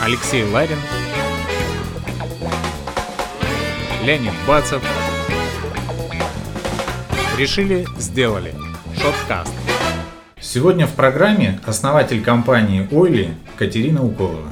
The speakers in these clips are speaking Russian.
Алексей Ларин, Леонид Бацев. Решили, сделали. Шоткаст. Сегодня в программе основатель компании Ойли Катерина Уколова.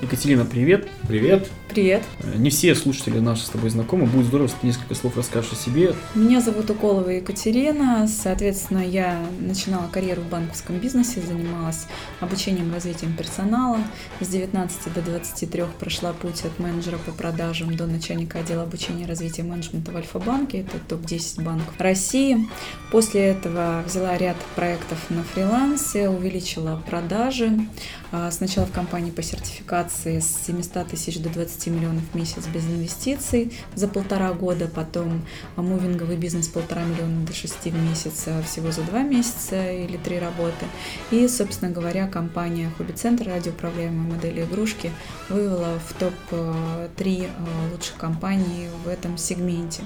Екатерина, привет. Привет. Привет. Не все слушатели наши с тобой знакомы. Будет здорово, если ты несколько слов расскажешь о себе. Меня зовут Уколова Екатерина. Соответственно, я начинала карьеру в банковском бизнесе, занималась обучением, развитием персонала. С 19 до 23 прошла путь от менеджера по продажам до начальника отдела обучения и развития менеджмента в Альфа-банке. Это топ-10 банков России. После этого взяла ряд проектов на фрилансе, увеличила продажи. А, сначала в компании по сертификации с 700 тысяч до 20 15 миллионов в месяц без инвестиций за полтора года, потом мувинговый бизнес полтора миллиона до 6 в месяц а всего за два месяца или три работы. И, собственно говоря, компания Хобби Центр, радиоуправляемые модели игрушки, вывела в топ-3 а, лучших компаний в этом сегменте.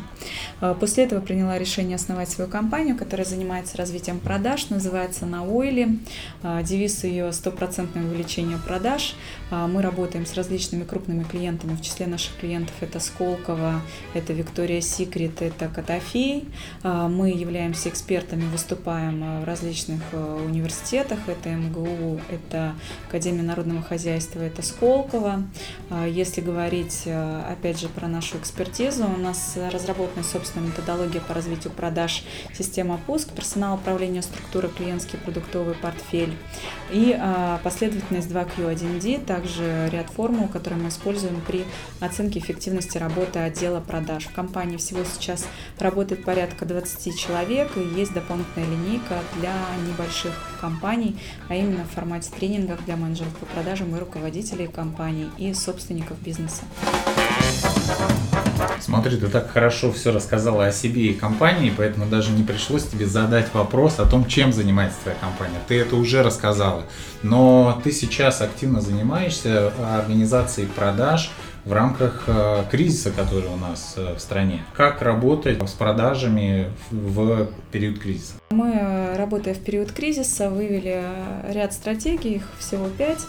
А, после этого приняла решение основать свою компанию, которая занимается развитием продаж, называется на Ойле. Девиз ее стопроцентное увеличение продаж. Мы работаем с различными крупными клиентами клиентами. В числе наших клиентов это Сколково, это Виктория Секрет, это Котофей. А, мы являемся экспертами, выступаем а, в различных а, университетах. Это МГУ, это Академия народного хозяйства, это Сколково. Если говорить, опять же, про нашу экспертизу, у нас разработана собственная методология по развитию продаж, система пуск, персонал управления структуры, клиентский продуктовый портфель и последовательность 2Q1D, также ряд формул, которые мы используем при оценке эффективности работы отдела продаж. В компании всего сейчас работает порядка 20 человек и есть дополнительная линейка для небольших компаний, а именно в формате тренингов для менеджеров по продажам и руководителей компаний и собственников бизнеса. Смотри, ты так хорошо все рассказала о себе и компании, поэтому даже не пришлось тебе задать вопрос о том, чем занимается твоя компания. Ты это уже рассказала. Но ты сейчас активно занимаешься организацией продаж в рамках э, кризиса, который у нас э, в стране. Как работать с продажами в период кризиса? Мы, э, работая в период кризиса, вывели ряд стратегий, их всего пять.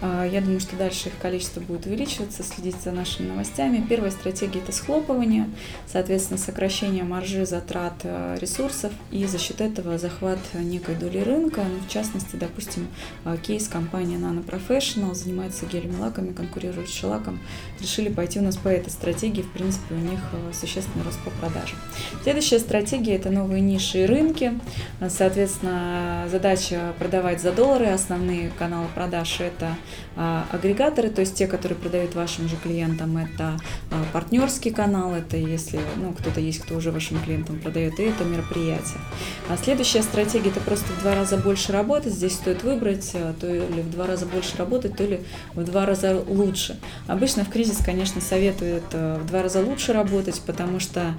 А, я думаю, что дальше их количество будет увеличиваться, следить за нашими новостями. Первая стратегия – это схлопывание, соответственно, сокращение маржи затрат э, ресурсов и за счет этого захват некой доли рынка. Ну, в частности, допустим, э, кейс компании Nano Professional занимается гелями лаками, конкурирует с шелаком. Решили пойти у нас по этой стратегии. В принципе, у них э, существенный рост по продажам. Следующая стратегия – это новые ниши и рынки. Соответственно, задача продавать за доллары. Основные каналы продаж – это а, агрегаторы, то есть те, которые продают вашим же клиентам, это а, партнерский канал, это если ну, кто-то есть, кто уже вашим клиентам продает, и это мероприятие. А следующая стратегия – это просто в два раза больше работать. Здесь стоит выбрать, а, то ли в два раза больше работать, то ли в два раза лучше. Обычно в кризис, конечно, советуют в два раза лучше работать, потому что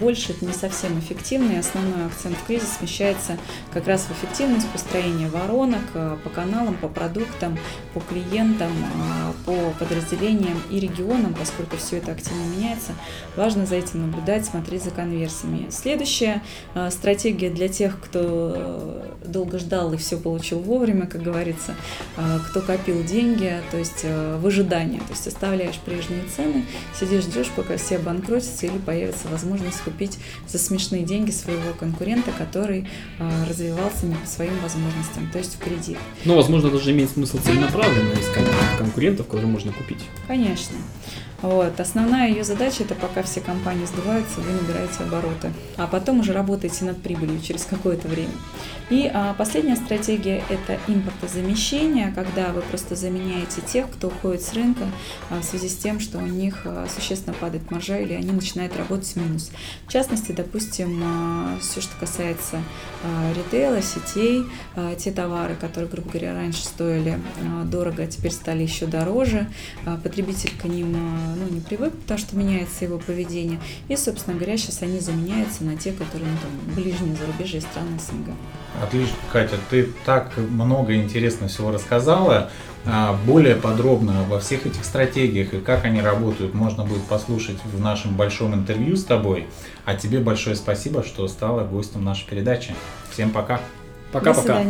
больше это не совсем эффективно, и основной акцент в кризис смещается как раз в эффективность построения воронок по каналам, по продуктам, по клиентам, а, по подразделениям и регионам, поскольку все это активно меняется, важно за этим наблюдать, смотреть за конверсиями. Следующая а, стратегия для тех, кто долго ждал и все получил вовремя, как говорится, а, кто копил деньги, то есть э, в ожидании, то есть оставляешь прежние цены, сидишь, ждешь, пока все обанкротятся или появится возможность купить за смешные деньги своего конкурента, который развивался не по своим возможностям, то есть в кредит. Но, возможно, даже имеет смысл целенаправленно искать конкурентов, которые можно купить. Конечно. Вот. Основная ее задача это пока все компании сдуваются, вы набираете обороты, а потом уже работаете над прибылью через какое-то время. И а, последняя стратегия это импортозамещение, когда вы просто заменяете тех, кто уходит с рынка а, в связи с тем, что у них а, существенно падает маржа или они начинают работать в минус. В частности, допустим, а, все, что касается а, ритейла, сетей, а, те товары, которые, грубо говоря, раньше стоили а, дорого, а теперь стали еще дороже, а, потребитель к ним а, ну, не привык, потому что меняется его поведение. И, собственно говоря, сейчас они заменяются на те, которые ну, там, ближние зарубежья страны СНГ. Отлично, Катя, ты так много интересного всего рассказала. А, более подробно обо всех этих стратегиях и как они работают можно будет послушать в нашем большом интервью с тобой. А тебе большое спасибо, что стала гостем нашей передачи. Всем пока. Пока-пока.